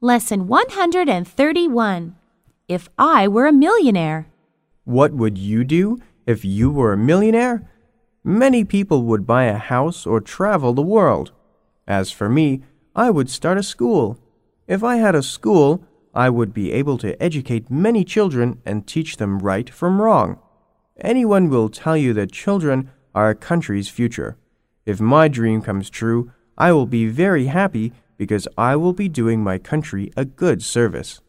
Lesson 131 If I Were a Millionaire. What would you do if you were a millionaire? Many people would buy a house or travel the world. As for me, I would start a school. If I had a school, I would be able to educate many children and teach them right from wrong. Anyone will tell you that children are a country's future. If my dream comes true, I will be very happy because I will be doing my country a good service.